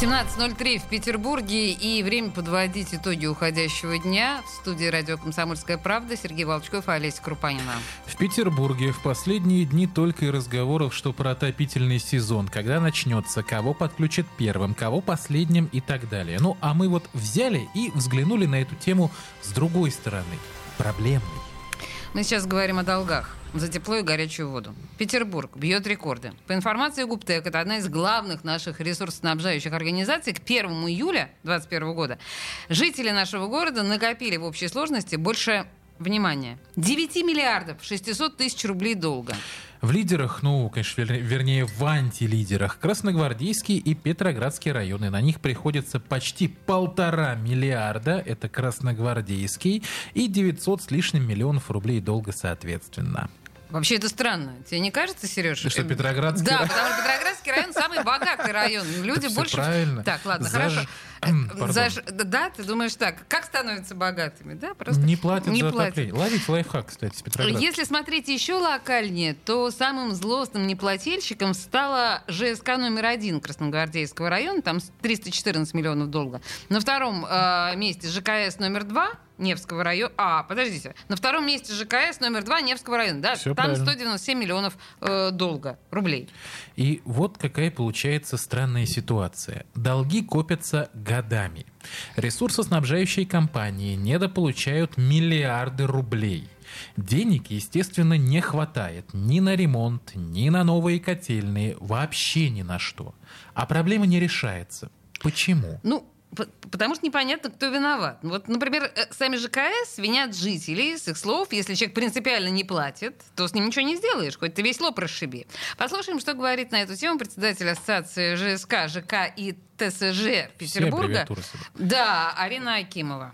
17.03 в Петербурге и время подводить итоги уходящего дня. В студии радио «Комсомольская правда» Сергей Волчков и Олеся Крупанина. В Петербурге в последние дни только и разговоров, что про отопительный сезон, когда начнется, кого подключат первым, кого последним и так далее. Ну, а мы вот взяли и взглянули на эту тему с другой стороны, проблемной. Мы сейчас говорим о долгах за тепло и горячую воду. Петербург бьет рекорды. По информации ГУПТЭК, это одна из главных наших ресурсоснабжающих организаций, к 1 июля 2021 года жители нашего города накопили в общей сложности больше, внимания, 9 миллиардов 600 тысяч рублей долга. В лидерах, ну, конечно, вер- вернее, в антилидерах, Красногвардейский и Петроградский районы. На них приходится почти полтора миллиарда, это Красногвардейский, и 900 с лишним миллионов рублей долга соответственно. Вообще это странно. Тебе не кажется, Сереж? Что, Петроградский Да, район? потому что Петроградский район самый богатый район. Люди больше... правильно. Так, ладно, Заж- хорошо. Пардон. Заж- Да, ты думаешь так. Как становятся богатыми? Да, просто Не платят не за платят. отопление. Ловите лайфхак, кстати, с Петрограда. Если смотреть еще локальнее, то самым злостным неплательщиком стала ЖСК номер один Красногвардейского района, там 314 миллионов долга. На втором э, месте ЖКС номер два Невского района. А, подождите. На втором месте ЖКС номер два Невского района. Да, Всё там правильно. 197 миллионов э, долга, рублей. И вот какая получается странная ситуация. Долги копятся годами. Ресурсоснабжающие компании недополучают миллиарды рублей. Денег, естественно, не хватает ни на ремонт, ни на новые котельные, вообще ни на что. А проблема не решается. Почему? Ну, потому что непонятно, кто виноват. Вот, например, э, сами ЖКС винят жителей с их слов. Если человек принципиально не платит, то с ним ничего не сделаешь, хоть ты весь лоб расшиби. Послушаем, что говорит на эту тему председатель Ассоциации ЖСК, ЖК и ТСЖ Петербурга. Да, Арина Акимова.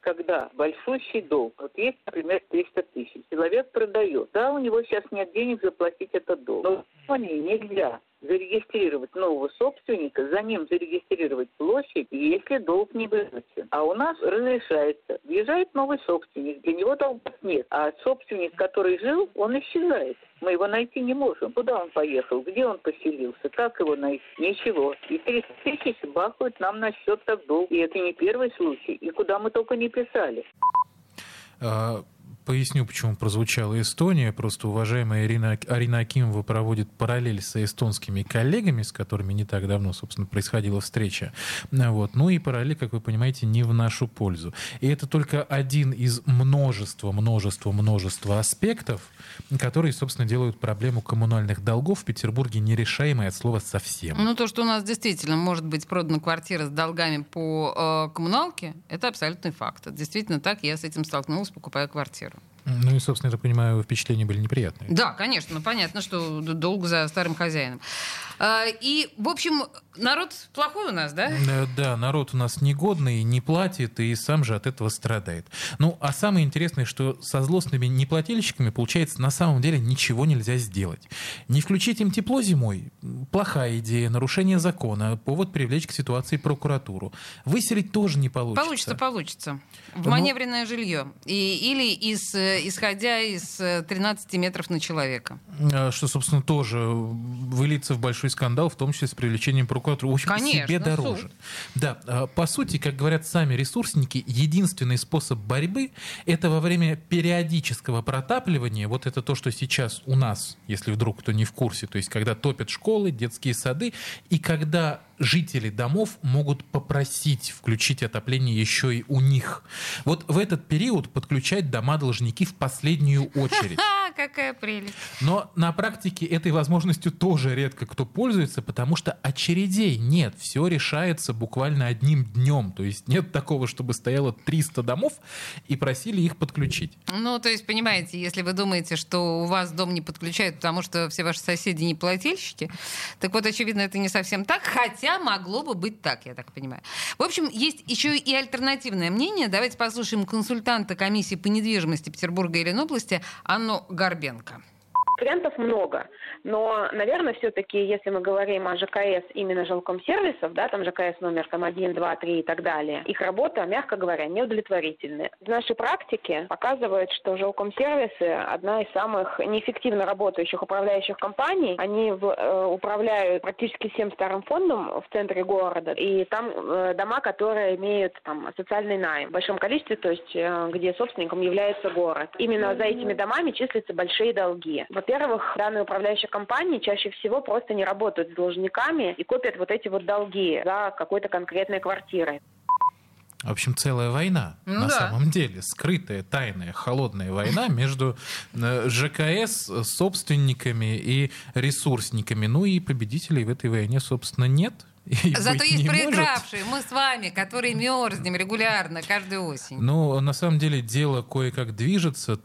когда большущий долг, вот есть, например, 300 тысяч, человек продает, да, у него сейчас нет денег заплатить этот долг, но в Японии нельзя зарегистрировать нового собственника, за ним зарегистрировать площадь, если долг не выплачен. А у нас разрешается. Въезжает новый собственник, для него долгов нет. А собственник, который жил, он исчезает. Мы его найти не можем. Куда он поехал? Где он поселился? Как его найти? Ничего. И 300 тысяч бахают нам на счет так долг. И это не первый случай. И куда мы только не писали. Поясню, почему прозвучала Эстония. Просто уважаемая Ирина, Арина Акимова проводит параллель с эстонскими коллегами, с которыми не так давно, собственно, происходила встреча. Вот. Ну и параллель, как вы понимаете, не в нашу пользу. И это только один из множества, множества, множества аспектов, которые, собственно, делают проблему коммунальных долгов в Петербурге нерешаемой от слова совсем. Ну, то, что у нас действительно может быть продана квартира с долгами по э, коммуналке, это абсолютный факт. Действительно так. Я с этим столкнулась, покупая квартиру. Ну и, собственно, я так понимаю, впечатления были неприятные. Да, конечно, ну, понятно, что д- долг за старым хозяином. А, И, в общем, народ плохой у нас, да? Э, Да, народ у нас негодный, не платит и сам же от этого страдает. Ну, а самое интересное, что со злостными неплательщиками, получается, на самом деле ничего нельзя сделать. Не включить им тепло зимой – плохая идея, нарушение закона, повод привлечь к ситуации прокуратуру. Выселить тоже не получится. Получится, получится. В Ну- маневренное жилье. И, или из, э, исходя из э, 13 метров на человека. Что, собственно, тоже выльется в большой скандал, в том числе с привлечением прокуратуры. В общем, Конечно, себе дороже. суд. Да, а, по сути, как говорят сами ресурсники, единственный способ борьбы – это во время периодического протапливания, вот это то, что сейчас у нас, если вдруг кто не в курсе, то есть когда топят школы, детские сады, и когда жители домов могут попросить включить отопление еще и у них. Вот в этот период подключать дома должники в последнюю очередь. Какая прелесть. Но на практике этой возможностью тоже редко кто пользуется, потому что очередей нет. Все решается буквально одним днем. То есть нет такого, чтобы стояло 300 домов и просили их подключить. Ну, то есть, понимаете, если вы думаете, что у вас дом не подключают, потому что все ваши соседи не плательщики, так вот, очевидно, это не совсем так, хотя могло бы быть так, я так понимаю. В общем, есть еще и альтернативное мнение. Давайте послушаем консультанта комиссии по недвижимости Петербурга и Ленобласти Анну Горбенко. Вариантов много, но, наверное, все-таки, если мы говорим о ЖКС именно жилком сервисов, да, там ЖКС номер там 1, 2, 3 и так далее, их работа, мягко говоря, неудовлетворительная. В нашей практике показывает, что жилком сервисы одна из самых неэффективно работающих управляющих компаний. Они в, э, управляют практически всем старым фондом в центре города, и там э, дома, которые имеют там социальный найм в большом количестве, то есть э, где собственником является город. Именно за этими домами числятся большие долги. Во-первых, данные управляющие компании чаще всего просто не работают с должниками и копят вот эти вот долги за какой-то конкретной квартирой. В общем, целая война Ну на да. самом деле. Скрытая, тайная, холодная война между э, ЖКС, э, собственниками и ресурсниками. Ну и победителей в этой войне, собственно, нет. И Зато есть не может. проигравшие, мы с вами, которые мерзнем регулярно, каждую осень. Ну, на самом деле, дело кое-как движется.